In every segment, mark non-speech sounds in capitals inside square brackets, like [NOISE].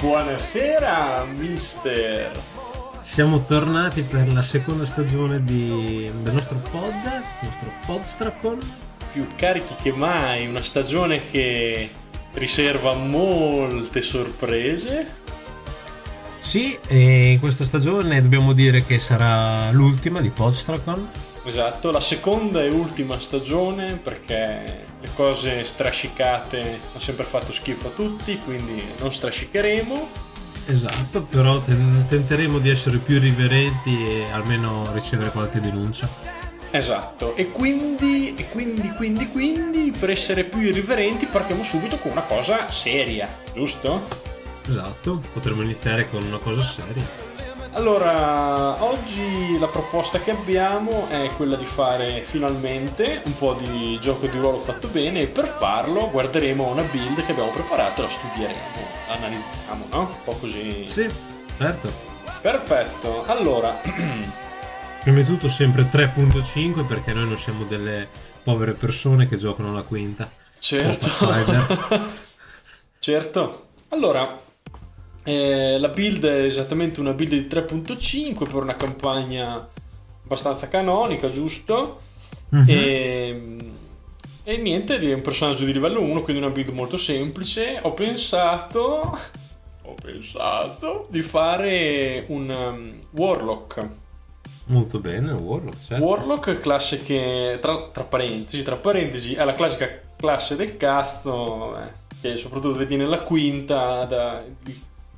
Buonasera, mister. Siamo tornati per la seconda stagione di, del nostro pod, il nostro Podstracon. Più carichi che mai, una stagione che riserva molte sorprese. Sì, e in questa stagione dobbiamo dire che sarà l'ultima di Podstracon. Esatto, la seconda e ultima stagione perché le cose strascicate hanno sempre fatto schifo a tutti, quindi non strascicheremo. Esatto, però ten- tenteremo di essere più riverenti e almeno ricevere qualche denuncia. Esatto, e quindi, e quindi, quindi, quindi, per essere più irriverenti partiamo subito con una cosa seria, giusto? Esatto, potremmo iniziare con una cosa seria. Allora, oggi la proposta che abbiamo è quella di fare finalmente un po' di gioco di ruolo fatto bene e per farlo guarderemo una build che abbiamo preparato, la studieremo, la analizziamo, no? Un po' così. Sì, certo. Perfetto, allora... [CLEARS THROAT] Prima di tutto sempre 3.5 perché noi non siamo delle povere persone che giocano la quinta. Certo. [LAUGHS] certo. Allora, eh, la build è esattamente una build di 3.5 per una campagna abbastanza canonica, giusto? Mm-hmm. E, e, niente, è un personaggio di livello 1, quindi una build molto semplice. Ho pensato, ho pensato di fare un um, Warlock. Molto bene, Warlock. Certo. Warlock, classe che, tra, tra, parentesi, tra parentesi, è la classica classe del cazzo, eh, che soprattutto vedi nella quinta, da,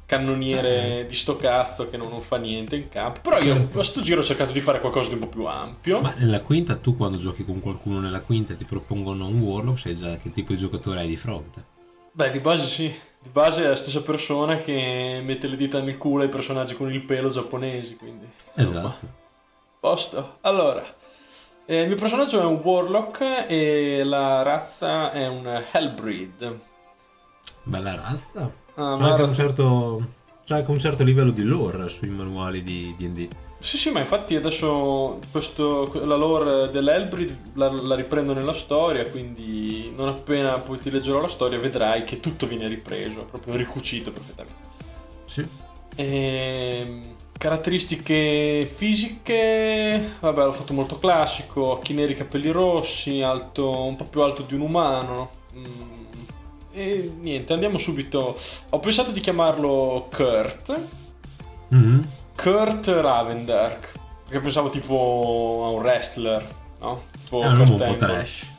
cannoniere di sto cazzo che non, non fa niente in campo. Però io certo. a sto giro ho cercato di fare qualcosa di un po' più ampio. Ma nella quinta, tu quando giochi con qualcuno nella quinta e ti propongono un Warlock, sai già che tipo di giocatore hai di fronte. Beh, di base sì. Di base è la stessa persona che mette le dita nel culo ai personaggi con il pelo giapponesi, quindi... Esatto. Posto. Allora, eh, il mio personaggio è un Warlock e la razza è un Hellbreed. Bella razza. Ah, c'è anche un certo, c'è anche un certo livello di lore sui manuali di D&D. Sì, sì, ma infatti adesso questo, la lore dell'Elbrid la, la, riprendo nella storia, quindi non appena poi ti leggerò la storia vedrai che tutto viene ripreso, proprio ricucito perfettamente. Sì. E, ehm, caratteristiche fisiche, vabbè, l'ho fatto molto classico, occhi neri, capelli rossi, alto, un po' più alto di un umano. Mm e niente, andiamo subito. Ho pensato di chiamarlo Kurt. Mm-hmm. Kurt Ravendark. Perché pensavo tipo a un wrestler, no? Tipo è un nome un po' trash.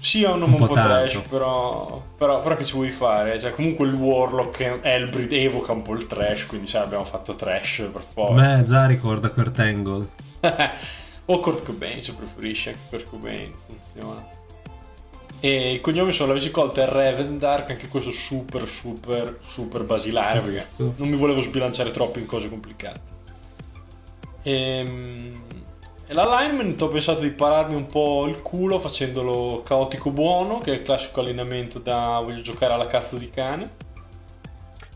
Sì, è un nome un, un po', po trash, però, però, però, che ci vuoi fare? Cioè, comunque il Warlock Elbrid evoca un po' il trash, quindi cioè, abbiamo fatto trash per forza. Beh, già ricorda Kurt Angle. [LAUGHS] o Kurt Cobain, se preferisci, anche Kurt Cobain funziona. E il cognome, se non l'avessi colto, è Revendark, anche questo super, super, super basilare, perché non mi volevo sbilanciare troppo in cose complicate. Ehm, e, e l'alignment ho pensato di pararmi un po' il culo facendolo caotico buono, che è il classico allineamento da voglio giocare alla cazzo di cane.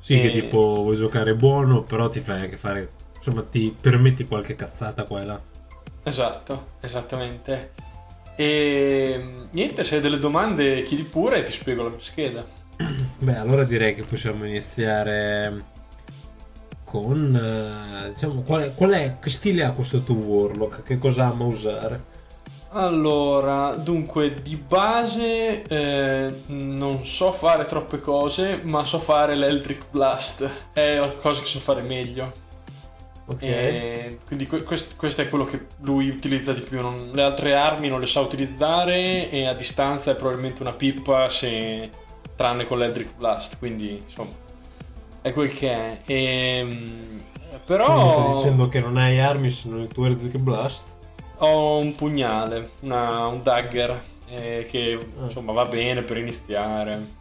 Sì, e... che tipo vuoi giocare buono, però ti fai anche fare, insomma, ti permetti qualche cazzata qua e là. Esatto, esattamente. E niente, se hai delle domande chiedi pure e ti spiego la mia scheda. [CLEARS THROAT] Beh, allora direi che possiamo iniziare con... Eh, diciamo, qual è, qual è, che stile ha questo tuo Warlock? Che cosa ama usare? Allora, dunque, di base eh, non so fare troppe cose, ma so fare l'Eldric Blast. È la cosa che so fare meglio. Okay. quindi questo, questo, è quello che lui utilizza di più. Non, le altre armi non le sa utilizzare e a distanza è probabilmente una pippa se, tranne con l'Eldrick Blast. Quindi insomma è quel che è. E, ehm, però... Quindi stai dicendo che non hai armi se non il tuo Eldrick Blast? Ho un pugnale, una, un dagger eh, che ah. insomma va bene per iniziare.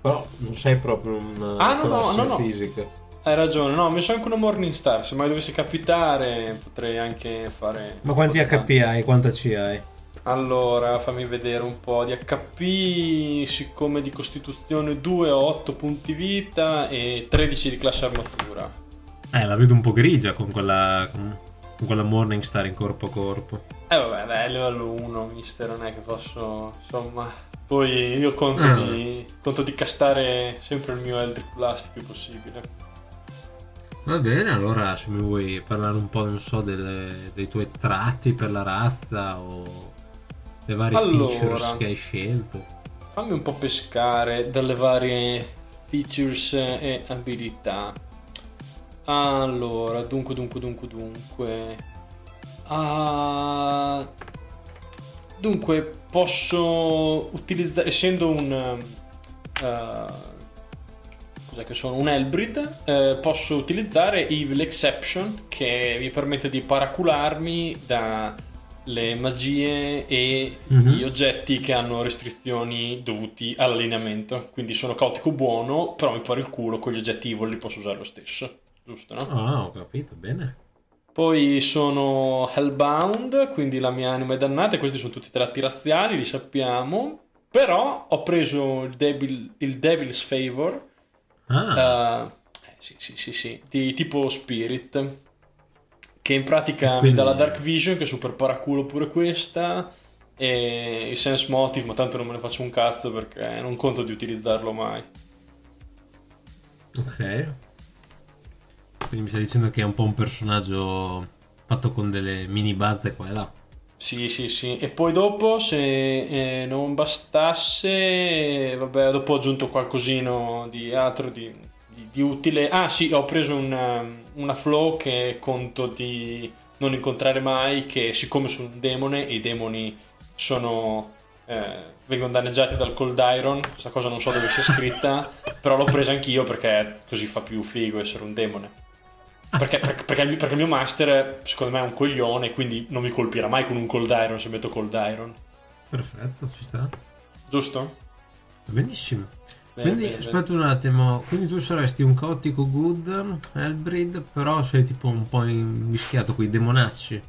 Però non sei proprio una ah, no, no, no, fisica. Hai ragione, no, ho messo anche una Morning Star. Se mai dovesse capitare, potrei anche fare. Ma quanti HP hai? Quanta C hai? Allora, fammi vedere un po' di HP. Siccome di costituzione 2 ho 8 punti vita e 13 di classe armatura. Eh, la vedo un po' grigia con quella. con quella Morning Star in corpo a corpo. Eh, vabbè, dai, livello 1, mister, non è che posso. insomma. Poi io conto, Ah. di, conto di castare sempre il mio Eldritch Blast più possibile. Va bene, allora se mi vuoi parlare un po', non so, delle- dei tuoi tratti per la razza o le varie Allora. features che hai scelto. Fammi un po' pescare dalle varie features e abilità. Allora, dunque, dunque, dunque, dunque. Ah, dunque, posso utilizzare, essendo un... eh, cos'è che sono? Un Hellbreed, eh, posso utilizzare Evil Exception che mi permette di paracularmi dalle magie e Mhm. gli oggetti che hanno restrizioni dovuti all'allineamento. Quindi sono caotico buono, però mi pare il culo con gli oggetti evil li posso usare lo stesso. Giusto, no? Ah, ho capito, bene. Poi sono Hellbound, quindi la mia anima è dannata, e questi sono tutti tratti razziali, li sappiamo. Però ho preso il, Devil- il Devil's Favor, Ah, eh, sì, sì, sì, sì, di tipo Spirit, che in pratica Quindi- mi dà la Dark Vision, che è super paraculo pure questa, e il Sense Motive, ma tanto non me ne faccio un cazzo perché non conto di utilizzarlo mai. ok. Quindi mi stai dicendo che è un po' un personaggio fatto con delle mini base qua e là. Sì, sì, sì. E poi dopo, se eh, non bastasse, vabbè, dopo ho aggiunto qualcosino di altro di, di- di utile. Ah, sì, ho preso una, una flow che conto di non incontrare mai, che siccome sono un demone e i demoni sono... eh, vengono danneggiati dal cold iron, questa cosa non so dove sia scritta, [LAUGHS] però l'ho presa anch'io perché così fa più figo essere un demone. Perché, perché- perché il, mio- perché il mio master, secondo me, è un coglione, quindi non mi colpirà mai con un cold iron se metto cold iron. Perfetto, ci sta. Giusto? Benissimo. Bene, quindi bene, aspetta un attimo, quindi tu saresti un caotico good Hellbreed, però sei tipo un po' invischiato con i demonacci.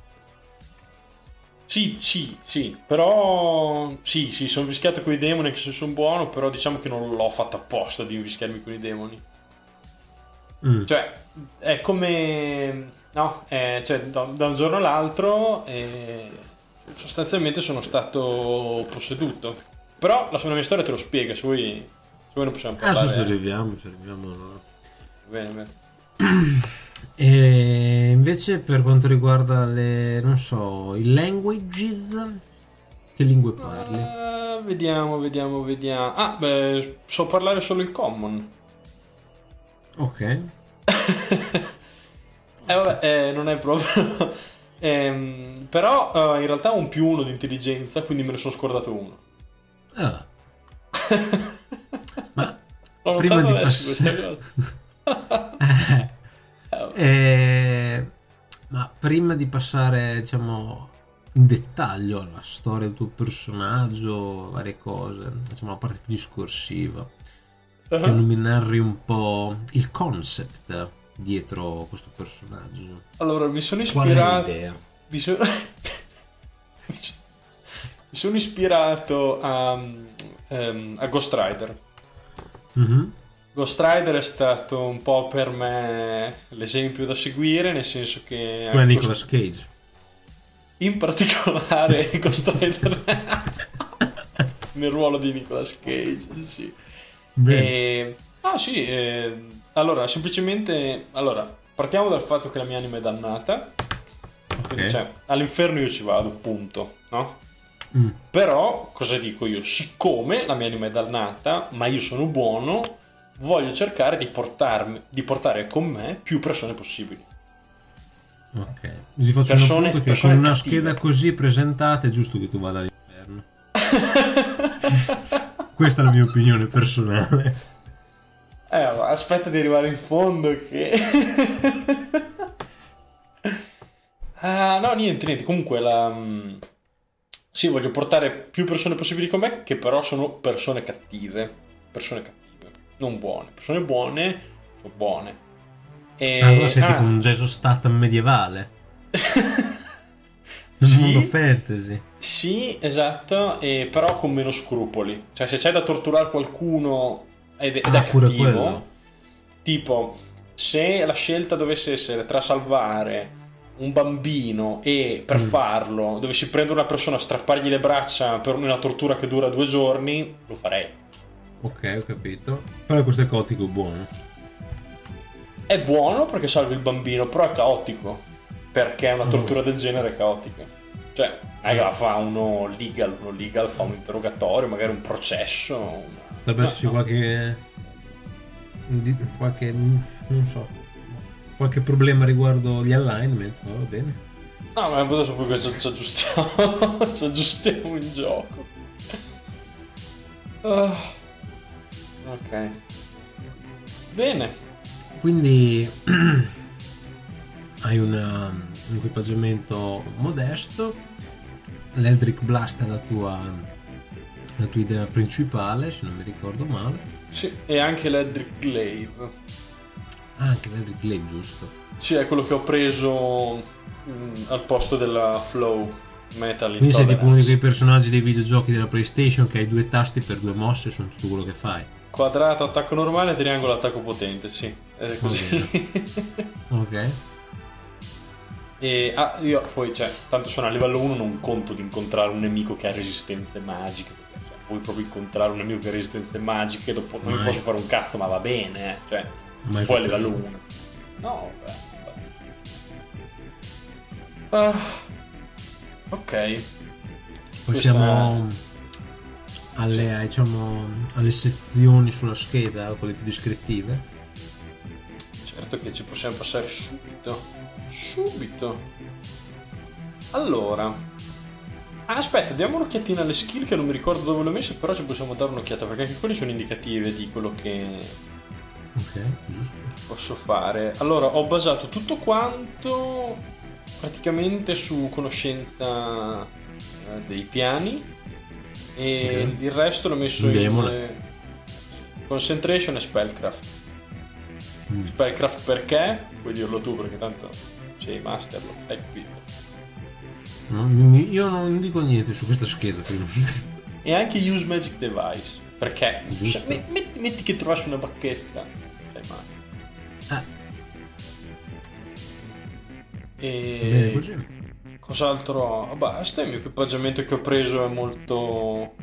Sì, sì, sì, però sì, sì, sono vischiato con i demoni che se sono buono, però diciamo che non l'ho fatto apposta di invischiarmi con i demoni. Mm. Cioè, è come... No, eh, cioè, da, da un giorno all'altro eh, sostanzialmente sono stato posseduto. Però la, la mia storia te lo spiega, se vuoi, se vuoi ne possiamo Adesso parlare. ci arriviamo, ci arriviamo allora. Bene, bene. [CLEARS THROAT] E invece per quanto riguarda le, non so, i languages, che lingue parli? Ah, vediamo, vediamo, vediamo. Ah, beh, so parlare solo il common. Ok. [LAUGHS] Eh, vabbè, eh, non è proprio. [LAUGHS] Ehm, però eh, in realtà ho un più uno di intelligenza, quindi me ne sono scordato uno. Ah. [LAUGHS] Ma L'ho prima di passare... cosa. Eh, ma prima di passare, diciamo, in dettaglio alla storia del tuo personaggio, varie cose, diciamo la parte più discorsiva, mi narri un po' il concept dietro questo personaggio. Allora, mi sono Qual è ispirato. l'idea? Mi so- [LAUGHS] mi sono ispirato a, ehm, a Ghost Rider. Mhm. Ghost Rider è stato un po' per me l'esempio da seguire, nel senso che... Tu è Ghost- Nicolas Cage. In particolare [LAUGHS] Ghost Rider [LAUGHS] nel ruolo di Nicolas Cage, sì. E... Ah sì, eh, allora semplicemente... Allora, partiamo dal fatto che la mia anima è dannata. Quindi, Ok. cioè, all'inferno io ci vado, punto, no? Mm. Però, cosa dico io? Siccome la mia anima è dannata, ma io sono buono, voglio cercare di, portarmi, di portare con me più persone possibili. Ok. Vi faccio Persone- un punto che con una cattive. scheda così presentata è giusto che tu vada all'inferno. [LAUGHS] Questa è la mia opinione personale. Eh, aspetta di arrivare in fondo che... ah, no, niente, niente. Comunque, la... mm, Sì, voglio portare più persone possibili con me, che però sono persone cattive. Persone cattive, non buone. Persone buone, sono buone. E... allora sei ah, tipo un Jason Statham medievale. [LAUGHS] Sì. mondo fantasy. Sì, esatto, e però con meno scrupoli. Cioè, se c'è da torturare qualcuno ed, ed Ah, è pure cattivo, quello. tipo, se la scelta dovesse essere tra salvare un bambino e per mm. farlo dovessi prendere una persona, strappargli le braccia per una tortura che dura due giorni, lo farei. Ok, ho capito. Però questo è caotico buono. È buono perché salvi il bambino, però è caotico. Perché una oh. tortura del genere è caotica. Cioè, magari fa uno legal, uno legal fa un interrogatorio, magari un processo. Una... Dovrebbe esserci no, qualche. qualche. non so. qualche problema riguardo gli alignment, ma va bene. No, ma adesso poi questo ci aggiustiamo. [LAUGHS] ci aggiustiamo in gioco. Uh, ok. Bene. Quindi [CLEARS THROAT] hai una, un equipaggiamento modesto, l'Eldrick Blast è la tua, la tua idea principale, se non mi ricordo male. Sì, e anche l'Eldrick Glaive. Ah, anche l'Eldrick Glaive, giusto. Sì, è quello che ho preso mh, mm, al posto della Flow Metal Quindi sei tipo uno di quei personaggi dei videogiochi della PlayStation che hai due tasti per due mosse sono tutto quello che fai. Quadrato attacco normale, triangolo attacco potente, sì. È così. [LAUGHS] ok. E ah, io poi, cioè, tanto sono a livello 1, non conto di incontrare un nemico che ha resistenze magiche. Cioè, vuoi proprio incontrare un nemico che ha resistenze magiche, dopo non posso fare un cast, ma va bene, eh. Cioè, Mai poi a livello 1. No, beh. beh. Ah, ok. Possiamo... Questa alle, sì. diciamo, alle sezioni sulla scheda, quelle più descrittive. Certo che ci possiamo passare subito. Subito. Allora. aspetta, diamo un'occhiatina alle skill che non mi ricordo dove le ho messe, però ci possiamo dare un'occhiata perché anche quelle sono indicative di quello che, Ok, giusto. posso fare. Allora, ho basato tutto quanto praticamente su conoscenza eh, dei piani e okay. il resto l'ho messo Demone. in Concentration e Spellcraft. Mm. Spellcraft perché? Puoi dirlo tu perché tanto sei master, lo hai capito. No, io non dico niente su questa scheda. e anche Use Magic Device. Perché? Cioè, metti, metti, che trovassi una bacchetta. Sei male. Ah. E... Bene così. Cos'altro ho? Basta, il mio equipaggiamento che ho preso è molto...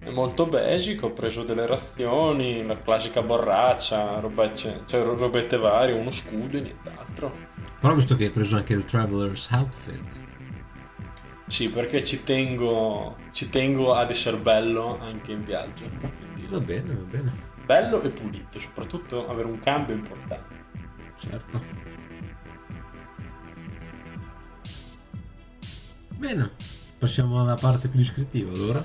È molto basic, ho preso delle razioni, la classica borraccia, robette, cioè robette varie, uno scudo e nient'altro. Però visto che hai preso anche il Traveler's Outfit. Sì, perché ci tengo, ci tengo ad essere bello anche in viaggio. Quindi... Va bene, va bene. Bello e pulito, soprattutto avere un cambio importante. Certo. Bene, passiamo alla parte più descrittiva allora.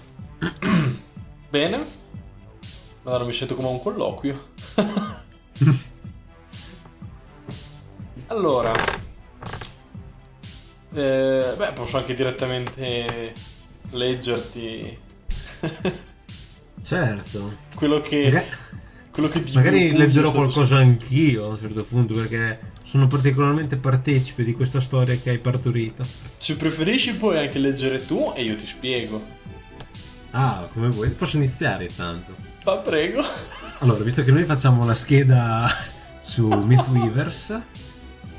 Bene. Allora mi sento come un colloquio. [LAUGHS] allora. Eh, beh, posso anche direttamente leggerti. [LAUGHS] certo. Quello che... Magari, quello che Magari leggerò qualcosa anch'io a un certo punto perché sono particolarmente partecipe di questa storia che hai partorito. Se preferisci puoi anche leggere tu e io ti spiego. Ah, come vuoi. Posso iniziare intanto? Ma prego. Allora, visto che noi facciamo la scheda su Mythweavers,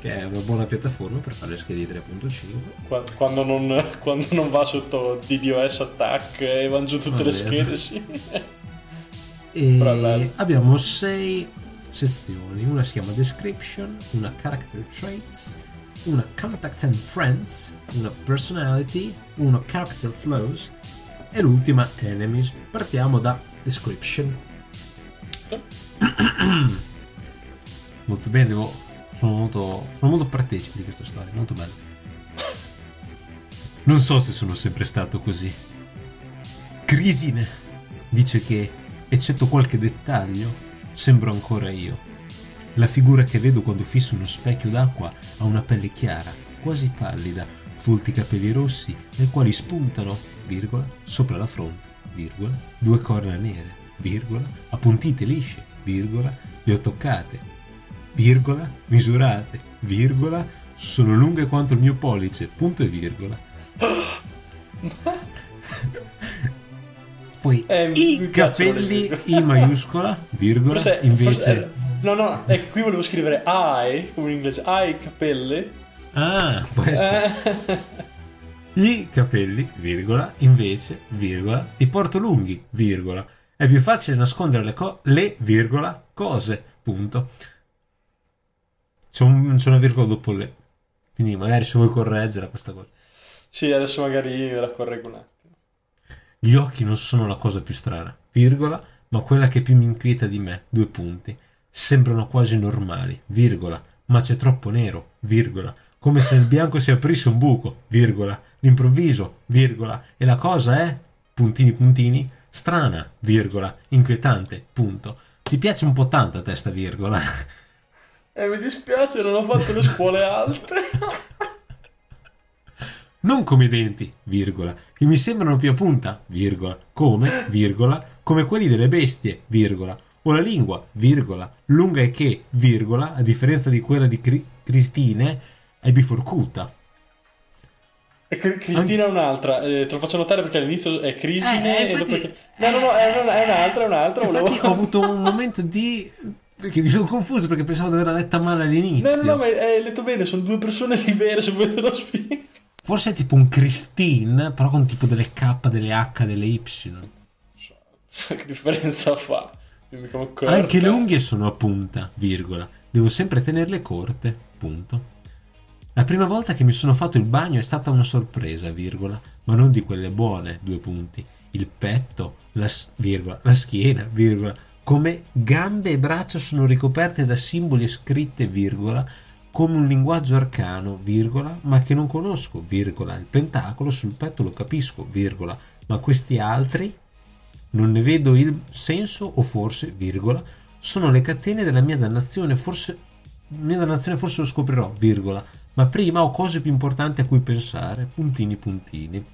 che è una buona piattaforma per fare le schede 3.5. Quando non, [LAUGHS] quando non va sotto DDoS Attack e vanno giù tutte Va le schede, sì. [LAUGHS] E abbiamo sei sezioni, una si chiama Description, una Character Traits, una Contacts and Friends, una Personality, uno Character Flows e l'ultima Enemies. Partiamo da Description. [COUGHS] molto bene, devo, sono, molto, sono molto partecipe di questa storia, molto bello. Non so se sono sempre stato così. Crisine dice che, eccetto qualche dettaglio, Sembro ancora io. La figura che vedo quando fisso uno specchio d'acqua ha una pelle chiara, quasi pallida, folti capelli rossi, nei quali spuntano, virgola, sopra la fronte, virgola, due corna nere, virgola, appuntite lisce, virgola, le ho toccate, virgola, misurate, virgola, sono lunghe quanto il mio pollice, punto e virgola. [GASPS] Poi eh, i capelli I maiuscola, virgola, forse, invece... Forse, no, no, è che qui volevo scrivere I, come in inglese, I capelli. Ah, può essere. Eh. I capelli, virgola, invece, virgola, ti porto lunghi, virgola. È più facile nascondere le, co- le virgola, cose, punto. C'è, un- c'è una virgola dopo le. Quindi magari se vuoi correggere questa cosa. Sì, adesso magari la correggo un attimo. Gli occhi non sono la cosa più strana, virgola, ma quella che più mi inquieta di me, due punti. Sembrano quasi normali, virgola, ma c'è troppo nero, virgola, come se nel bianco si aprisse un buco, virgola, d'improvviso, virgola, e la cosa è, puntini puntini, strana, virgola, inquietante, punto. Ti piace un po' tanto a testa, virgola. Eh, mi dispiace, non ho fatto le scuole alte. Non come i denti, virgola, che mi sembrano più a punta, virgola, come, virgola, come quelli delle bestie, virgola, o la lingua, virgola, lunga e che, virgola, a differenza di quella di Cri- Cristine, è biforcuta. E Cri- Cristina è un'altra, eh, te lo faccio notare perché all'inizio è Crisine Eh, e infatti- dopo... No, no, no, è un'altra, è un'altra. Infatti volevo- ho avuto un momento di... perché mi sono confuso perché pensavo di averla letta male all'inizio. No, no, no, ma hai letto bene, sono due persone diverse, poi te lo spiego. Forse è tipo un Christine, però con tipo delle K, delle H, delle Y. Che differenza fa? Anche le unghie sono a punta, virgola. Devo sempre tenerle corte, punto. La prima volta che mi sono fatto il bagno è stata una sorpresa, virgola, ma non di quelle buone, due punti. Il petto, la, virgola, la schiena, virgola, come gambe e braccia sono ricoperte da simboli e scritte, virgola, come un linguaggio arcano, virgola, ma che non conosco, virgola. Il pentacolo sul petto lo capisco, virgola, ma questi altri non ne vedo il senso o forse, virgola, sono le catene della mia dannazione, forse mia dannazione forse lo scoprirò, virgola, ma prima ho cose più importanti a cui pensare, puntini puntini.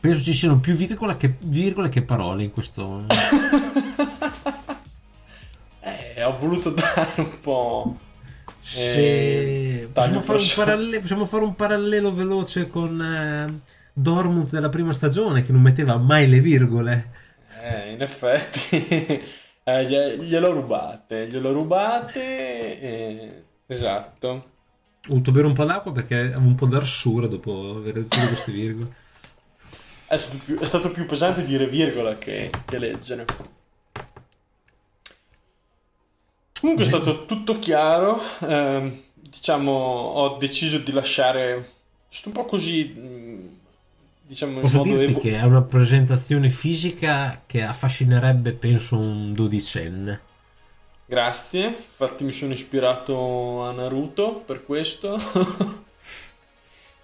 Penso ci siano più virgola che, virgole che parole in questo... [LAUGHS] Eh, ho voluto dare un po'... Se... Eh, Possiamo, fare un parallelo, possiamo fare un parallelo veloce con eh, Dortmund della prima stagione che non metteva mai le virgole. Eh, in effetti... [LAUGHS] eh, glie- glielo rubate, glielo rubate... eh, esatto. Ho dovuto bere un po' d'acqua perché avevo un po' d'arsura dopo aver tutte queste virgole. È stato più, è stato più pesante dire virgola che, che leggere. Comunque è stato tutto chiaro. ehm, diciamo, ho deciso di lasciare. Sto un po' così. mh, Diciamo in Posso modo dirti evo- che è una presentazione fisica che affascinerebbe, penso, un dodicenne. Grazie. Infatti, mi sono ispirato a Naruto per questo. [LAUGHS]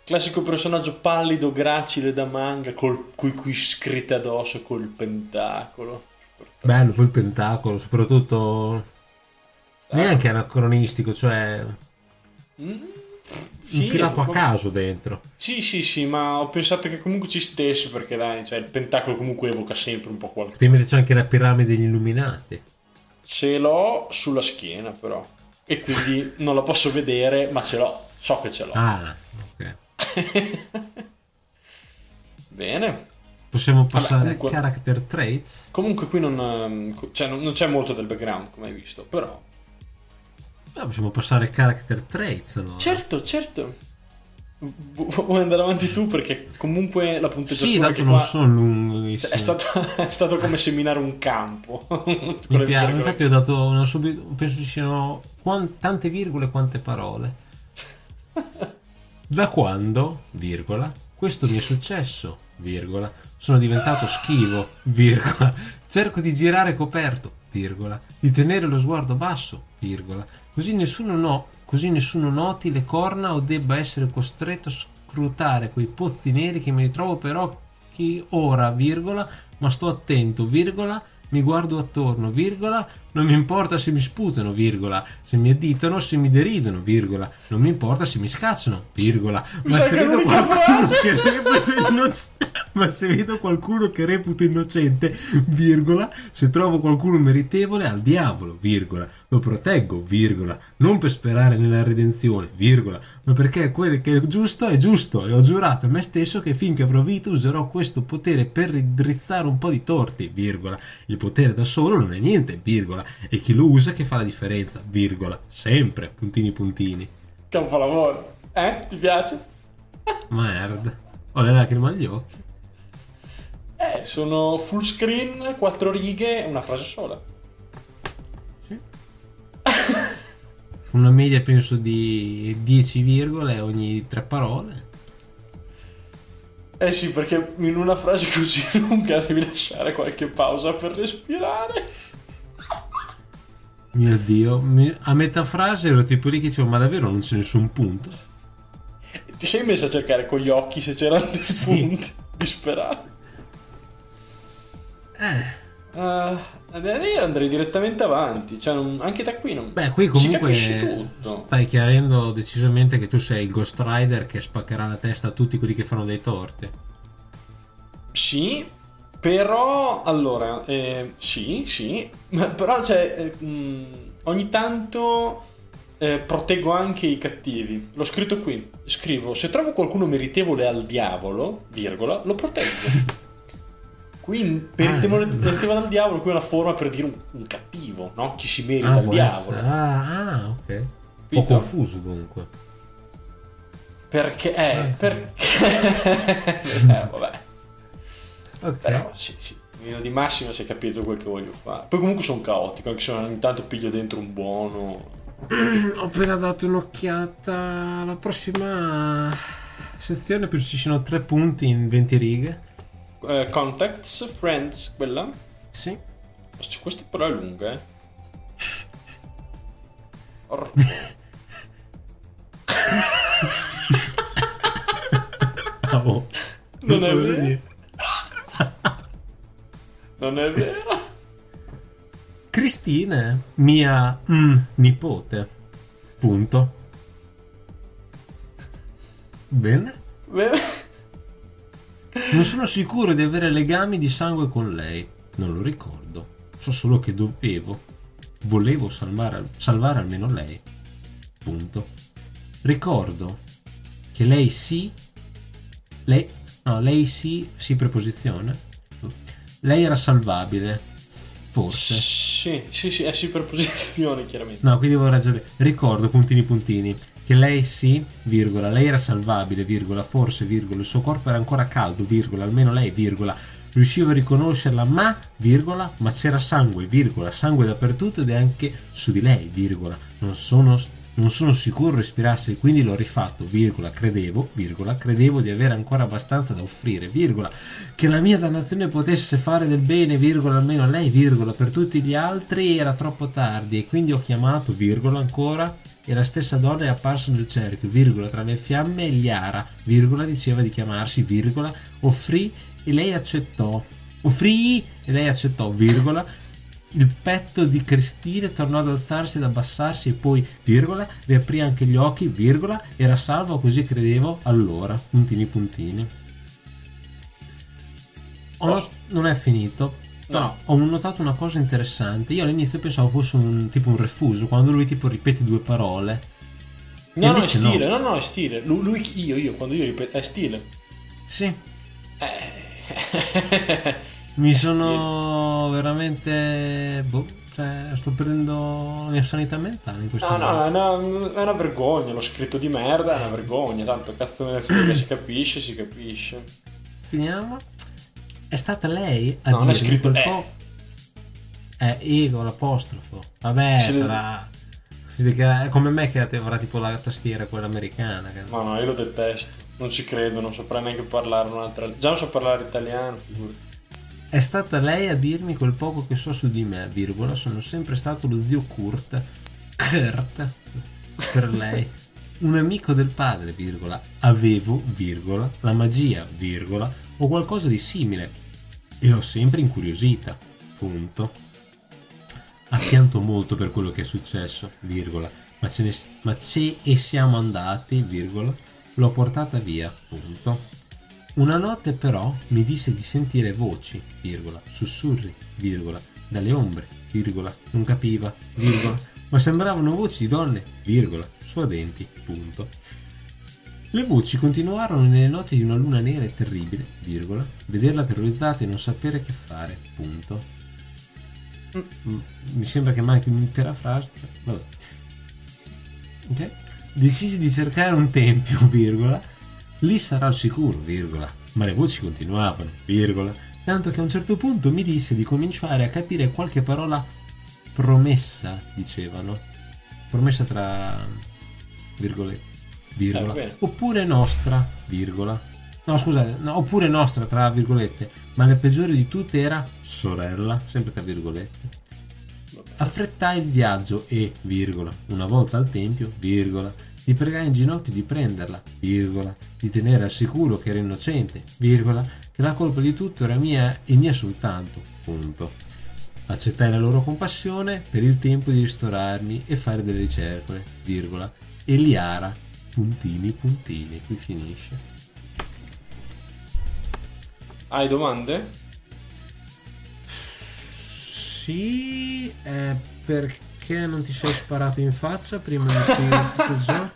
Classico personaggio pallido, gracile da manga, col, cui scritte addosso col pentacolo. Bello, poi il pentacolo, soprattutto neanche anacronistico, cioè Mm, sì, infilato a caso dentro. Sì, sì, sì, ma ho pensato che comunque ci stesse perché dai, cioè, il pentacolo comunque evoca sempre un po' qualcosa. Prima c'è anche la piramide degli illuminati. Ce l'ho sulla schiena però e quindi non la posso vedere, ma ce l'ho, so che ce l'ho. Ah. [LAUGHS] Bene. Possiamo passare comunque- a character traits. Comunque qui non, ehm, cioè, non, non c'è molto del background come hai visto, però... Ah, possiamo passare a character traits allora. Certo, certo. Vu- Vuoi andare avanti tu perché comunque la punteggiatura Sì, tanto non sono lunghissimi. cioè, è, stato, [LAUGHS] è stato come seminare un campo. [LAUGHS] Mi piace, infatti ho dato una subito, penso ci siano quan- tante virgole quante parole. Da quando, virgola, questo mi è successo, virgola, sono diventato schivo, virgola, cerco di girare coperto, virgola, di tenere lo sguardo basso, virgola, così nessuno, no, così nessuno noti le corna o debba essere costretto a scrutare quei pozzi neri che mi ritrovo per occhi ora, virgola, ma sto attento, virgola, mi guardo attorno, virgola, non mi importa se mi sputano, virgola, se mi additano, se mi deridono, virgola, non mi importa se mi scacciano, virgola, ma se innocente, ma se vedo qualcuno che reputo innocente, virgola, se trovo qualcuno meritevole al diavolo, virgola, lo proteggo, virgola, non per sperare nella redenzione, virgola, ma perché quello che è giusto è giusto e ho giurato a me stesso che finché avrò vita userò questo potere per ridrizzare un po' di torti, virgola. Il potere da solo non è niente, virgola, e chi lo usa che fa la differenza, virgola, sempre, puntini puntini. Capolavoro. Eh? Ti piace? [LAUGHS] Merda. Ho le lacrime agli occhi. Eh, sono full screen, quattro righe, una frase sola. Una media penso di 10 virgole ogni tre parole. Eh sì, perché in una frase così [LAUGHS] lunga devi lasciare qualche pausa per respirare. Mio dio, a metà frase ero tipo lì che dicevo, ma davvero non c'è nessun punto? Ti sei messo a cercare con gli occhi se c'erano dei sì. punti disperati? Eh. Uh, io andrei direttamente avanti, cioè non, anche da qui non Beh, qui comunque stai chiarendo decisamente che tu sei il Ghost Rider che spaccherà la testa a tutti quelli che fanno dei torti. Sì, però allora, eh, sì, sì, però cioè, eh, mh, ogni tanto eh, proteggo anche i cattivi. L'ho scritto qui, scrivo, se trovo qualcuno meritevole al diavolo, virgola, lo proteggo. [LAUGHS] Qui per ah, meritevole dal diavolo, qui è una forma per dire un, un cattivo, no? Chi si merita ah, il diavolo. Ah, ah, ok. Un po' confuso dunque. Perché? Eh, ah, perché? [LAUGHS] eh, vabbè. Ok. Però sì, sì. In di massima si è capito quel che voglio fare. Poi comunque sono caotico, anche se ogni tanto piglio dentro un buono. [CLEARS THROAT] Ho appena dato un'occhiata alla prossima sezione, ci siano tre punti in 20 righe. Uh, contacts, friends, quella? Sì. Questa però è lunga, eh. Or... oh, non, non è vero. non è vero. Cristina, mia mm, nipote. Punto. Bene? Bene. Non sono sicuro di avere legami di sangue con lei. Non lo ricordo. So solo che dovevo, volevo salvare, salvare almeno lei. Punto. Ricordo che lei sì, lei, no, lei sì, sì preposizione. Lei era salvabile, forse. Sì, sì, sì, è sì preposizione, chiaramente. No, quindi devo ragionare. Ricordo, puntini, puntini che lei sì, virgola, lei era salvabile, virgola, forse, virgola, il suo corpo era ancora caldo, virgola, almeno lei, virgola, riuscivo a riconoscerla, ma, virgola, ma c'era sangue, virgola, sangue dappertutto ed anche su di lei, virgola, non sono, non sono sicuro respirasse, quindi l'ho rifatto, virgola, credevo, virgola, credevo di avere ancora abbastanza da offrire, virgola, che la mia dannazione potesse fare del bene, virgola, almeno a lei, virgola, per tutti gli altri era troppo tardi e quindi ho chiamato, virgola, ancora e la stessa donna è apparsa nel cerchio, virgola, tra le fiamme e Liara, virgola, diceva di chiamarsi, virgola, offrì e lei accettò. Offrì e lei accettò, virgola, il petto di Cristina tornò ad alzarsi ed abbassarsi e poi, virgola, riaprì anche gli occhi, virgola, era salvo, così credevo allora, puntini puntini. Oh, non è finito, però ho notato una cosa interessante. Io all'inizio pensavo fosse un tipo un refuso, quando lui tipo ripete due parole. No, no, è stile, no. no, no, è stile. Lui, lui, io, io, quando io ripeto, è stile. Sì. Eh. Mi è sono stile. veramente... Boh, cioè, sto perdendo la mia sanità mentale in questo no, momento. No, no, è una vergogna, l'ho scritto di merda, è una vergogna. Tanto cazzo me ne frega, si capisce, si capisce. Finiamo. È stata lei a no, dire scritto quel po'. È ego l'apostrofo. Vabbè, sarà. È come me che avrà tipo la tastiera quella americana. Che... Ma no, io lo detesto. Non ci credo, non saprei neanche parlare un'altra. Già non so parlare italiano, figurati. È stata lei a dirmi quel poco che so su di me, virgola. Sono sempre stato lo zio Kurt. Kurt. Per lei. Un amico del padre, virgola. Avevo, virgola, la magia, virgola, o qualcosa di simile e l'ho sempre incuriosita. Punto. Ha pianto molto per quello che è successo, virgola, ma ce, ne, ma ce e siamo andati, virgola, l'ho portata via, punto. Una notte però mi disse di sentire voci, virgola, sussurri, virgola, dalle ombre, virgola, non capiva, virgola, ma sembravano voci di donne, virgola, suadenti, punto. Le voci continuarono nelle notti di una luna nera e terribile, virgola, vederla terrorizzata e non sapere che fare, punto. Mm. Mi sembra che manchi un'intera frase. Vabbè. Ok? decisi di cercare un tempio, [LAUGHS] virgola, lì sarà al sicuro, virgola. Ma le voci continuavano, virgola, tanto che a un certo punto mi disse di cominciare a capire qualche parola promessa, dicevano. Promessa tra virgole, virgola, Eh, bene. oppure nostra, virgola. No, scusate, no, oppure nostra, tra virgolette, ma la peggiore di tutte era sorella, sempre tra virgolette. Affrettai il viaggio e, virgola, una volta al tempio, virgola, gli pregai in ginocchio di prenderla, virgola, di tenere al sicuro che era innocente, virgola, che la colpa di tutto era mia e mia soltanto, punto. Accettai la loro compassione per il tempo di ristorarmi e fare delle ricerche, virgola, e Liara, puntini, puntini, qui finisce. Hai domande? Sì, eh, perché non ti sei sparato in faccia prima di scrivere tutto ciò?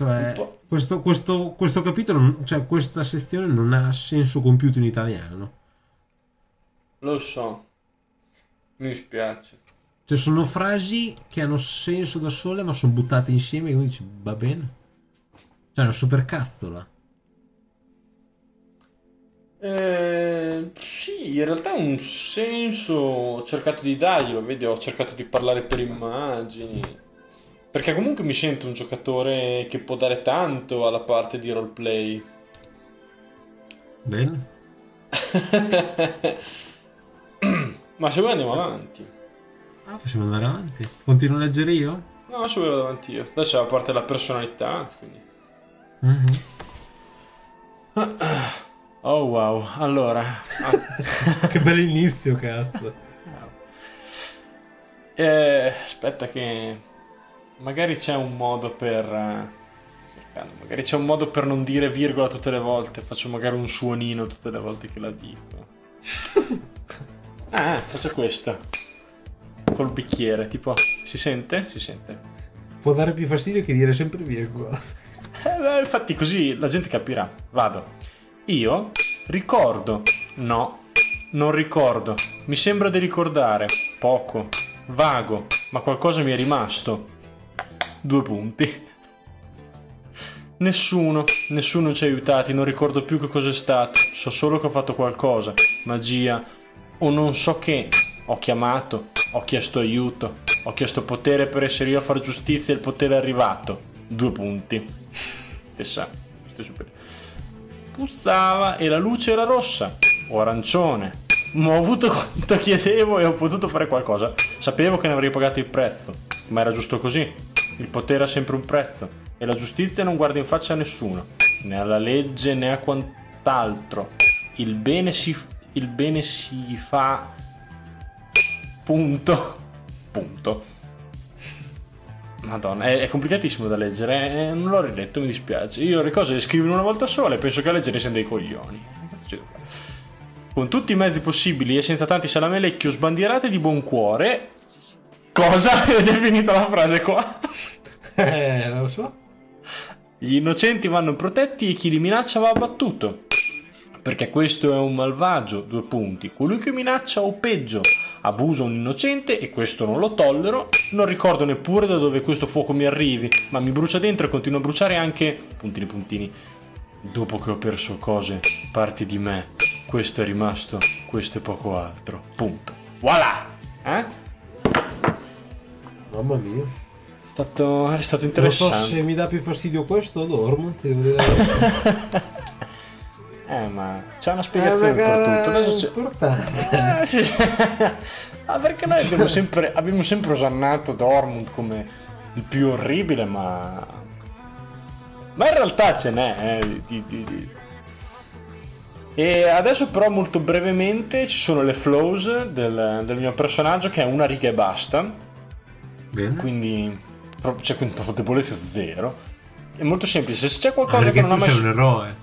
Cioè, questo, questo, questo capitolo, cioè questa sezione non ha senso compiuto in italiano. Lo so. Mi dispiace. Cioè, sono frasi che hanno senso da sole, ma sono buttate insieme e quindi dici, va bene. Cioè, è una supercazzola. Eh, sì, in realtà un senso ho cercato di darglielo, vedi, ho cercato di parlare per immagini. Perché comunque mi sento un giocatore che può dare tanto alla parte di roleplay. Bene? [LAUGHS] Ma se vuoi andiamo avanti. Ah, possiamo andare avanti. Continuo a leggere io? No, se vuoi vado avanti io. Adesso la parte della personalità, quindi. Mhm. [CLEARS THROAT] Oh wow, allora. [LAUGHS] che bell'inizio, cazzo. eh, aspetta che magari c'è un modo per eh, cercando, magari c'è un modo per non dire virgola tutte le volte, faccio magari un suonino tutte le volte che la dico. [LAUGHS] ah, faccio questo. Col bicchiere, tipo si sente? Si sente. Può dare più fastidio che dire sempre virgola. Eh, beh, infatti così la gente capirà. Vado. Io ricordo. No, non ricordo. Mi sembra di ricordare. Poco. Vago. Ma qualcosa mi è rimasto. Due punti. Nessuno, nessuno ci ha aiutati, non ricordo più che cos'è stato. So solo che ho fatto qualcosa. Magia. O non so che. Ho chiamato, ho chiesto aiuto, ho chiesto potere per essere io a far giustizia e il potere è arrivato. Due punti. Questo è super. Puzzava e la luce era rossa o arancione. Ma ho avuto quanto chiedevo e ho potuto fare qualcosa. Sapevo che ne avrei pagato il prezzo, ma era giusto così. Il potere ha sempre un prezzo e la giustizia non guarda in faccia a nessuno, né alla legge né a quant'altro. Il bene si, il bene si fa. Punto. Punto. Madonna, è, è complicatissimo da leggere, eh, non l'ho riletto, mi dispiace. Io le cose le scrivo una volta sola e penso che a leggere siano dei coglioni. Cazzo c'è da fare? Con tutti i mezzi possibili e senza tanti salamelecchi o sbandierate di buon cuore. Cosa? Ed [LAUGHS] è finita la frase qua. [LAUGHS] Eh, lo so. Gli innocenti vanno protetti e chi li minaccia va abbattuto. Perché questo è un malvagio, due punti. Colui che minaccia o peggio abusa un innocente e questo non lo tollero. Non ricordo neppure da dove questo fuoco mi arrivi, ma mi brucia dentro e continua a bruciare anche puntini puntini. Dopo che ho perso cose, parti di me. Questo è rimasto, questo è poco altro. Punto. Voilà! Eh? Mamma mia. È stato, è stato Non so interessante. se mi dà più fastidio questo o dormo, ti devo dire. [LAUGHS] Eh, ma c'è una spiegazione per tutto. Adesso c'è... importante. Eh, sì, [LAUGHS] sì. Ah, perché noi abbiamo [LAUGHS] sempre, abbiamo sempre osannato Dortmund come il più orribile, ma. Ma in realtà ce n'è. eh, di- di- di- E adesso, però, molto brevemente ci sono le flows del, del mio personaggio, che è una riga e basta. Bene. Quindi, c'è quindi proprio debolezza zero. È molto semplice. Se c'è qualcosa Perché che non ha mai. sei un eroe.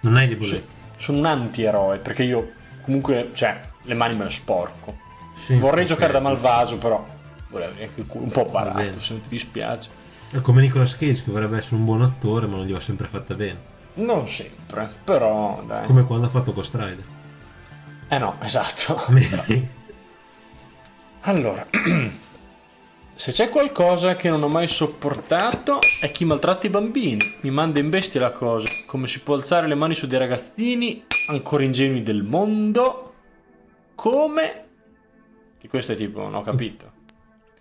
Non hai debolezza. Sono un anti-eroe perché io comunque, cioè, le mani me le sporco. Sì, Vorrei giocare da malvagio, però un po' bene. parato, se non ti dispiace. È come Nicolas Cage che vorrebbe essere un buon attore, ma non gli va sempre fatta bene. Non sempre, però dai. Come quando ha fatto Ghost Rider. Eh no, [LAUGHS] esatto. allora, [CLEARS THROAT] se c'è qualcosa che non ho mai sopportato è chi maltratta i bambini. Mi manda in bestia la cosa. Come si può alzare le mani su dei ragazzini ancora ingenui del mondo? Come? Che questo è tipo, non ho capito.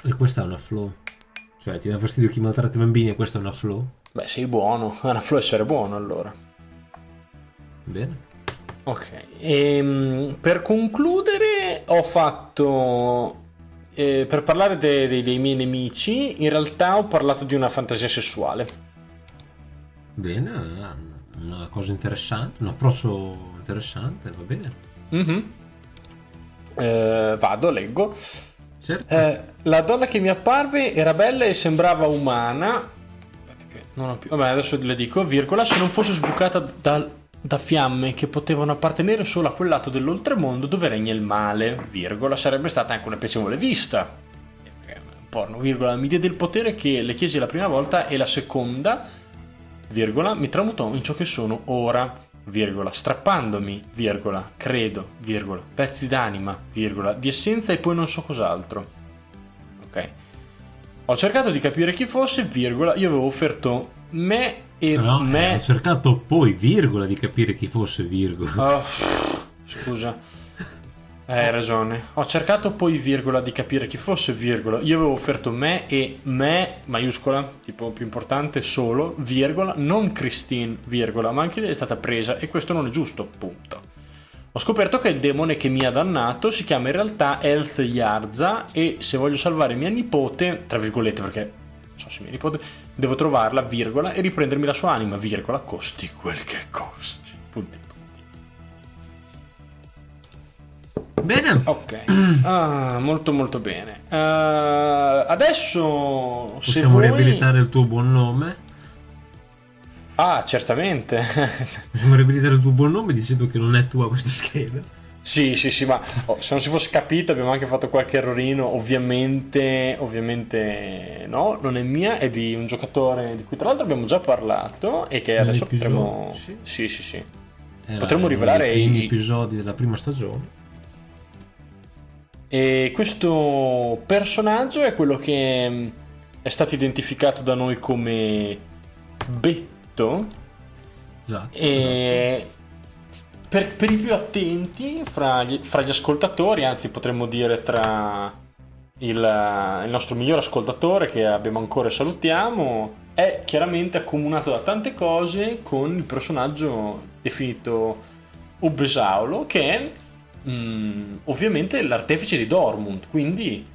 E questa è una flow. Cioè, ti dà fastidio chi maltratta i bambini e questa è una flow? Beh, sei buono. È [LAUGHS] una flow essere buono allora. Bene. Ok, e, ehm, per concludere ho fatto, eh, per parlare de- de- dei miei nemici, in realtà ho parlato di una fantasia sessuale. Bene, una cosa interessante, un approccio interessante, va bene. Mm-hmm. Eh, vado, leggo. Certo. Eh, la donna che mi apparve era bella e sembrava umana. Vabbè, adesso le dico, virgola, se non fosse sbucata dal da fiamme che potevano appartenere solo a quel lato dell'oltremondo dove regna il male, virgola, sarebbe stata anche una piacevole vista. Porno, virgola, mi diede il potere che le chiesi la prima volta e la seconda, virgola, mi tramutò in ciò che sono ora, virgola, strappandomi, virgola, credo, virgola, pezzi d'anima, virgola, di essenza e poi non so cos'altro. Ok. Ho cercato di capire chi fosse, virgola, io avevo offerto me e no, me... Eh, ho cercato poi, virgola, di capire chi fosse, virgola. Oh, scusa. Hai ragione. Ho cercato poi, virgola, di capire chi fosse, virgola. Io avevo offerto me e me, maiuscola, tipo più importante, solo, virgola, non Christine, virgola, ma anche lei è stata presa e questo non è giusto, punto. Ho scoperto che il demone che mi ha dannato si chiama in realtà Health Yarza e se voglio salvare mia nipote, tra virgolette perché so se mia nipote, devo trovarla, virgola, e riprendermi la sua anima, virgola, costi quel che costi. Punti, punti. Bene. Ok, [CLEARS THROAT] ah, molto molto bene. Uh, adesso possiamo vuoi... riabilitare il tuo buon nome. Ah, certamente. [LAUGHS] possiamo riabilitare il tuo buon nome dicendo che non è tua questa scheda. Sì, sì, sì, ma oh, se non si fosse capito abbiamo anche fatto qualche errorino, ovviamente, ovviamente no, non è mia, è di un giocatore di cui tra l'altro abbiamo già parlato e che adesso potremo... Sì, sì, sì. sì. Potremmo rivelare i primi episodi della prima stagione. E questo personaggio è quello che mm, è stato identificato da noi come Betto. Esatto. E esatto per, per, i più attenti fra gli, fra gli, ascoltatori, anzi potremmo dire tra il, il, nostro miglior ascoltatore che abbiamo ancora e salutiamo, è chiaramente accomunato da tante cose con il personaggio definito Ubesaulo, che è mm, ovviamente l'artefice di Dortmund, quindi...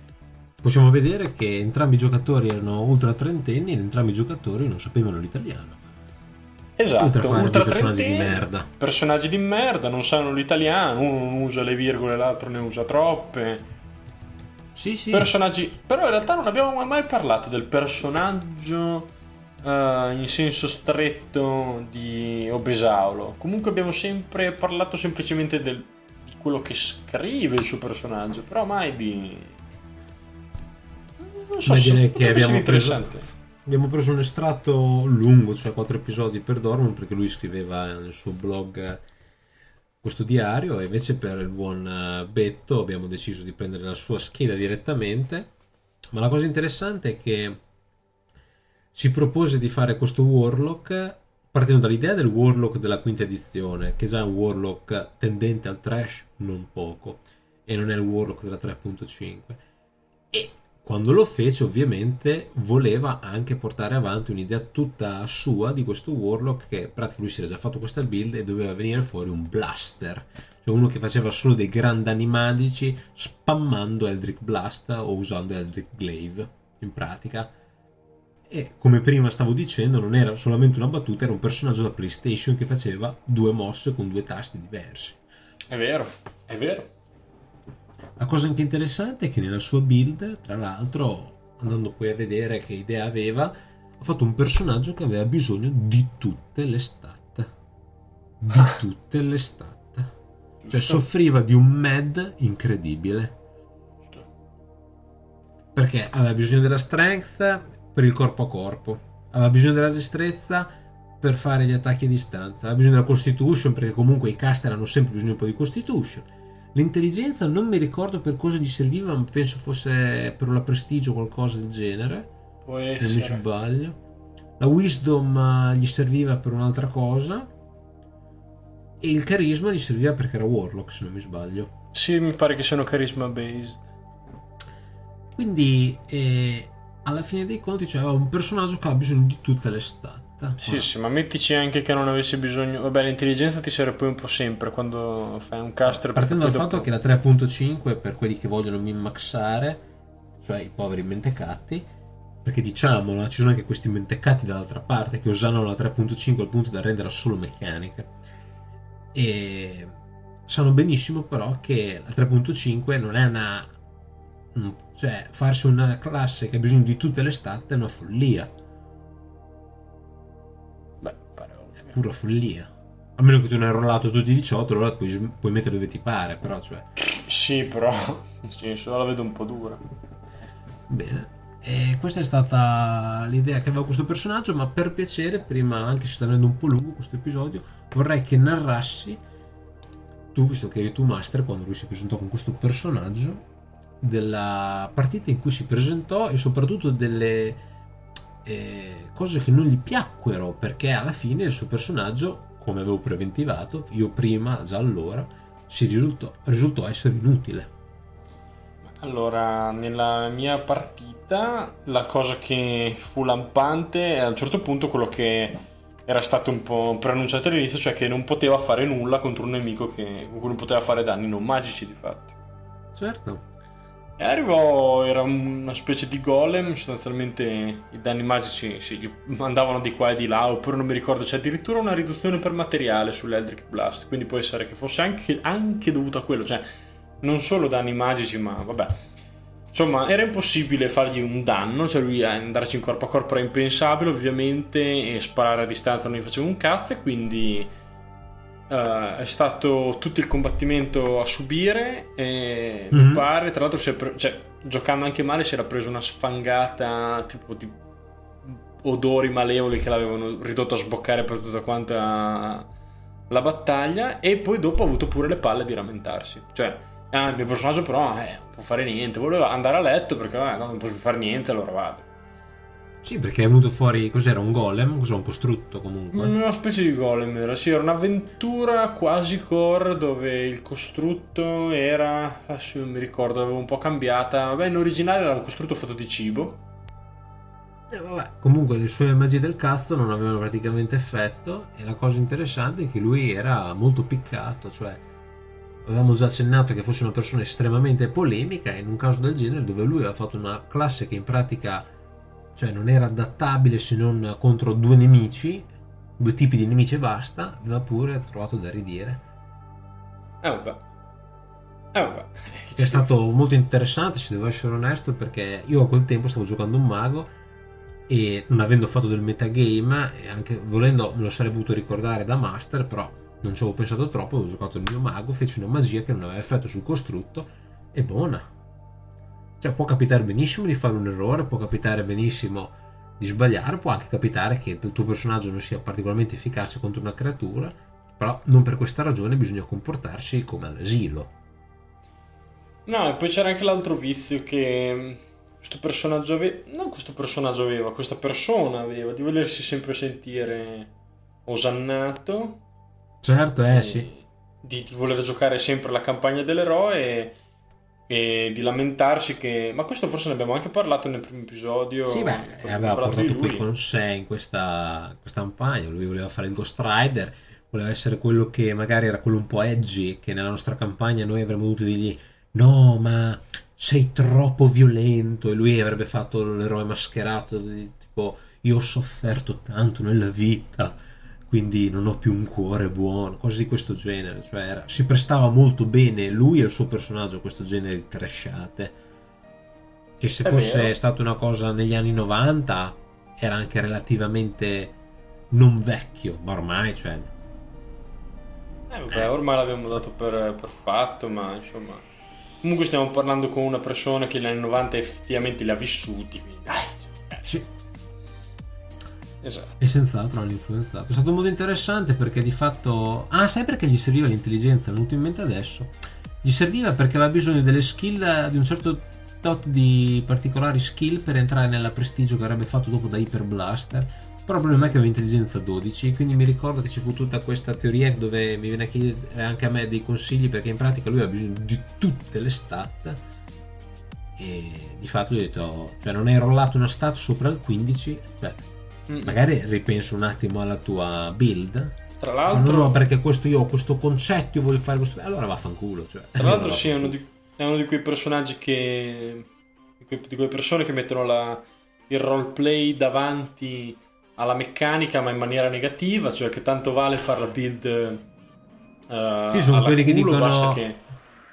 Possiamo vedere che entrambi i giocatori erano ultra trentenni ed entrambi i giocatori non sapevano l'italiano. Esatto, ultra personaggi di merda. Personaggi di merda, non sanno l'italiano, uno non usa le virgole, l'altro ne usa troppe. Sì, sì. Personaggi... Però in realtà non abbiamo mai parlato del personaggio uh, in senso stretto di Obesaulo. Comunque abbiamo sempre parlato semplicemente del... di quello che scrive il suo personaggio, però mai di... Non so, direi che abbiamo interessante. Abbiamo preso un estratto lungo, cioè quattro episodi per Dorman, perché lui scriveva nel suo blog questo diario e invece per il buon eh, Betto abbiamo deciso di prendere la sua scheda direttamente. Ma la cosa interessante è che si propose di fare questo Warlock partendo dall'idea del Warlock della quinta edizione, che già è un Warlock tendente al trash non poco, e non è il Warlock della 3.5. E quando lo fece, ovviamente, voleva anche portare avanti un'idea tutta sua di questo Warlock che praticamente lui si era già fatto questa build e doveva venire fuori un blaster, cioè uno che faceva solo dei grandi animadici spammando Eldrick Blast o usando Eldrick Glaive in pratica. E come prima stavo dicendo, non era solamente una battuta, era un personaggio da PlayStation che faceva due mosse con due tasti diversi. È vero, è vero. La cosa anche interessante è che nella sua build, tra l'altro, andando poi a vedere che idea aveva, ha fatto un personaggio che aveva bisogno di tutte le stat. Di tutte le stat. Cioè soffriva di un med incredibile. Perché aveva bisogno della strength per il corpo a corpo, aveva bisogno della destrezza per fare gli attacchi a distanza, aveva bisogno della constitution perché comunque i caster hanno sempre bisogno un po' di constitution L'intelligenza non mi ricordo per cosa gli serviva, ma penso fosse per la prestigio o qualcosa del genere. Può Se non mi essere. sbaglio. La wisdom eh, gli serviva per un'altra cosa. E il carisma gli serviva perché era warlock, se non mi sbaglio. Sì, mi pare che siano charisma based. Quindi eh, alla fine dei conti cioè, aveva un personaggio che ha bisogno di tutte le stat. Sì, sì, ma mettici anche che non avesse bisogno. Vabbè, l'intelligenza ti serve poi un po' sempre quando fai un caster. Partendo dal perché fatto che la 3.5 per quelli che vogliono min-maxare, cioè i poveri mentecatti, perché diciamolo, ci sono anche questi mentecatti dall'altra parte che usano la 3.5 al punto da renderla solo meccanica. E sanno benissimo però che la 3.5 non è una... un- cioè farsi una classe che ha bisogno di tutte le stat è una follia, pura follia. A meno che tu ne hai rollato tutti i 18, allora puoi, puoi mettere dove ti pare, però cioè... Sì, però. [LAUGHS] Senso, la vedo un po' dura. Bene. E questa è stata l'idea che aveva questo personaggio, ma per piacere, prima, anche se sta venendo un po' lungo questo episodio, vorrei che narrassi, tu, visto che eri tu master, quando lui si presentò con questo personaggio, della partita in cui si presentò e soprattutto delle eh, cose che non gli piacquero, perché alla fine il suo personaggio, come avevo preventivato, io prima, già allora, si risultò, risultò essere inutile. Allora, nella mia partita, la cosa che fu lampante è a un certo punto quello che era stato un po' preannunciato all'inizio, cioè che non poteva fare nulla contro un nemico che, con cui non poteva fare danni non magici di fatto. Certo. E arrivò, era una specie di golem, sostanzialmente i danni magici sì, gli andavano di qua e di là, oppure non mi ricordo, c'è addirittura una riduzione per materiale sull'Eldritch Blast, quindi può essere che fosse anche, anche dovuto a quello, cioè non solo danni magici, ma vabbè. Insomma, era impossibile fargli un danno, cioè lui andarci in corpo a corpo era impensabile ovviamente, e sparare a distanza non gli faceva un cazzo, e quindi eh, è stato tutto il combattimento a subire e Mhm. mi pare, tra l'altro, si è pre- cioè, giocando anche male si era preso una sfangata tipo di odori malevoli che l'avevano ridotto a sboccare per tutta quanta la battaglia e poi dopo ha avuto pure le palle di lamentarsi. Cioè, ah, il mio personaggio però eh, non può fare niente, voleva andare a letto perché eh, no, non posso fare niente, allora vado. Sì, perché è venuto fuori. Cos'era un golem? Cos'era un costrutto comunque? Una specie di golem era, sì, era un'avventura quasi core dove il costrutto era, adesso non mi ricordo, l'avevo un po' cambiata, vabbè in originale era un costrutto fatto di cibo, Eh, vabbè. Comunque le sue magie del cazzo non avevano praticamente effetto. E la cosa interessante è che lui era molto piccato. Cioè, avevamo già accennato che fosse una persona estremamente polemica. E in un caso del genere, dove lui aveva fatto una classe che in pratica cioè non era adattabile se non contro due nemici, due tipi di nemici e basta, aveva pure trovato da ridire. eh vabbè, eh vabbè. È stato molto interessante, se devo essere onesto, perché io a quel tempo stavo giocando un mago e non avendo fatto del metagame, e anche volendo me lo sarei potuto ricordare da master, però non ci avevo pensato troppo, avevo giocato il mio mago, feci una magia che non aveva effetto sul costrutto e buona. Cioè può capitare benissimo di fare un errore, può capitare benissimo di sbagliare, può anche capitare che il tuo personaggio non sia particolarmente efficace contro una creatura, però non per questa ragione bisogna comportarsi come all'asilo. No, e poi c'era anche l'altro vizio che mh, questo personaggio aveva, non questo personaggio aveva, questa persona aveva, di volersi sempre sentire osannato, Certo, eh sì. di, di voler giocare sempre la campagna dell'eroe e, di lamentarsi che... Ma questo forse ne abbiamo anche parlato nel primo episodio. Sì, beh, aveva portato lui. con sé in questa, questa campagna. Lui voleva fare il Ghost Rider, voleva essere quello che magari era quello un po' edgy, che nella nostra campagna noi avremmo dovuto dirgli no, ma sei troppo violento. E lui avrebbe fatto l'eroe mascherato, di, tipo io ho sofferto tanto nella vita, quindi non ho più un cuore buono, cose di questo genere. Cioè, era- si prestava molto bene lui e il suo personaggio a questo genere di trashate. Che se È fosse vero. stata una cosa negli anni 90 era anche relativamente non vecchio, ma ormai, cioè, Eh, vabbè, ormai l'abbiamo dato per, per fatto, ma insomma... Comunque stiamo parlando con una persona che negli anni 90 effettivamente li ha vissuti, quindi dai. eh, sì, Esatto. e senz'altro hanno influenzato. È stato molto interessante perché di fatto... Ah, sai perché gli serviva l'intelligenza? È venuto in mente adesso. gli serviva perché aveva bisogno delle skill di un certo tot di particolari skill per entrare nella prestigio che avrebbe fatto dopo da Hyper Blaster però il problema è che aveva intelligenza 12 quindi mi ricordo che ci fu tutta questa teoria dove mi viene a chiedere anche a me dei consigli perché in pratica lui aveva bisogno di tutte le stat e di fatto gli ho detto cioè non hai rollato una stat sopra il 15 cioè Mm. magari ripenso un attimo alla tua build. Tra l'altro, no, perché questo io ho questo concetto, io voglio fare questo. Allora vaffanculo. Cioè, tra l'altro, sì, è uno, di, è uno, di, quei personaggi che. di quelle persone che mettono la, il roleplay davanti alla meccanica, ma in maniera negativa, cioè che tanto vale fare la build. Uh, sì, sono quelli culo, che dicono. Che...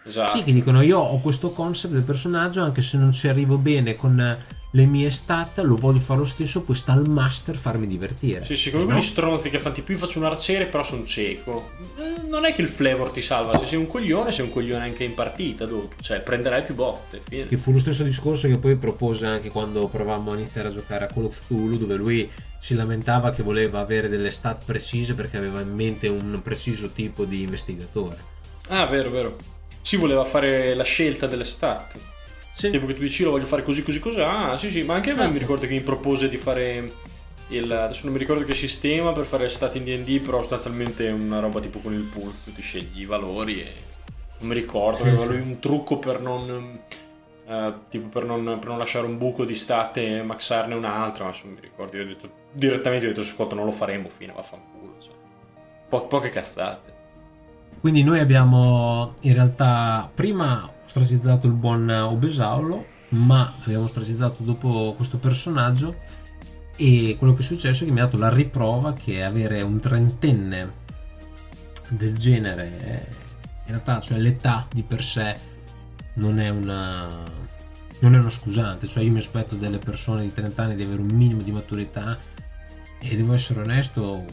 Esatto. Sì, che dicono io ho questo concept del personaggio, anche se non ci arrivo bene con le mie stat, lo voglio fare lo stesso, poi sta al master farmi divertire. Sì, sì, come no? quegli stronzi che fanno tipo io faccio un arciere però sono cieco. Eh, non è che il flavor ti salva, se sei un coglione sei un coglione anche in partita dopo, cioè prenderai più botte. Fine. Che fu lo stesso discorso che poi propose anche quando provavamo a iniziare a giocare a Call of Cthulhu, dove lui si lamentava che voleva avere delle stat precise perché aveva in mente un preciso tipo di investigatore. Ah, vero, vero. Si voleva fare la scelta delle stat. Sì. Tipo che tu dici lo voglio fare così così così. Ah, sì, sì, ma anche a me ah. mi ricordo che mi propose di fare il, adesso non mi ricordo che sistema per fare stati in D&D, però sostanzialmente una roba tipo con il pool, tu ti scegli i valori e non mi ricordo, aveva lui un trucco per non uh, tipo per non, per non, lasciare un buco di state e maxarne un'altra, ma non mi ricordo, io ho detto direttamente ho detto ascolta non lo faremo fine, vaffanculo, cioè. Po- poche cazzate. Quindi noi abbiamo in realtà prima ostracizzato il buon Obesaulo, ma abbiamo ostracizzato dopo questo personaggio e quello che è successo è che mi ha dato la riprova che avere un trentenne del genere in realtà cioè l'età di per sé non è una non è una scusante. Cioè io mi aspetto delle persone di 30 anni di avere un minimo di maturità e devo essere onesto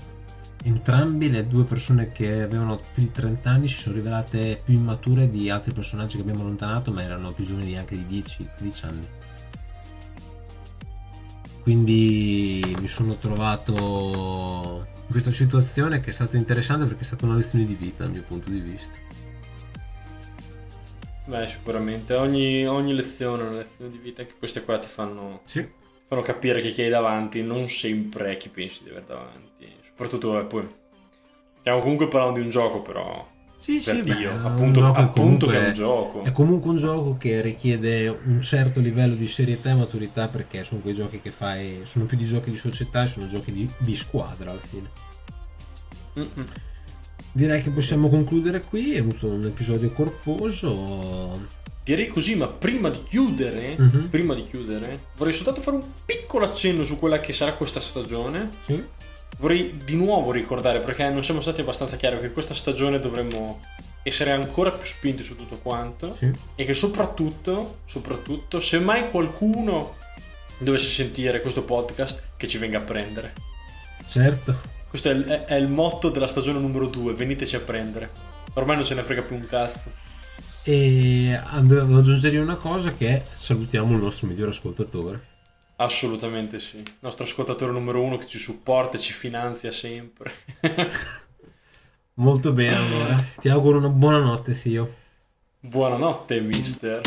entrambi le due persone che avevano più di 30 anni si sono rivelate più immature di altri personaggi che abbiamo allontanato, ma erano più giovani anche di 10-15 anni. Quindi mi sono trovato in questa situazione che è stata interessante perché è stata una lezione di vita dal mio punto di vista. Beh, sicuramente ogni, ogni lezione è una lezione di vita che queste qua ti fanno, sì. fanno capire che chi hai davanti non sempre è chi pensi di avere davanti Soprattutto, eh, poi. Stiamo comunque parlando di un gioco, però. Sì, per sì, Dio, beh, appunto, appunto che è un gioco. È comunque un gioco che richiede un certo livello di serietà e maturità perché sono quei giochi che fai. Sono più di giochi di società sono giochi di, di squadra alla fine. Mm-mm. Direi che possiamo concludere qui. È avuto un episodio corposo. Direi così, ma prima di chiudere, mm-hmm. prima di chiudere, vorrei soltanto fare un piccolo accenno su quella che sarà questa stagione. Sì vorrei di nuovo ricordare, perché non siamo stati abbastanza chiari, che questa stagione dovremmo essere ancora più spinti su tutto quanto sì. e che soprattutto, soprattutto, se mai qualcuno dovesse sentire questo podcast, che ci venga a prendere. Certo. Questo è il, è il motto della stagione numero 2, veniteci a prendere. Ormai non ce ne frega più un cazzo. E devo aggiungere una cosa che salutiamo il nostro migliore ascoltatore. Assolutamente sì. Il nostro ascoltatore numero uno che ci supporta e ci finanzia sempre. [LAUGHS] Molto bene allora. Ti auguro una buona notte, zio. Buonanotte, mister.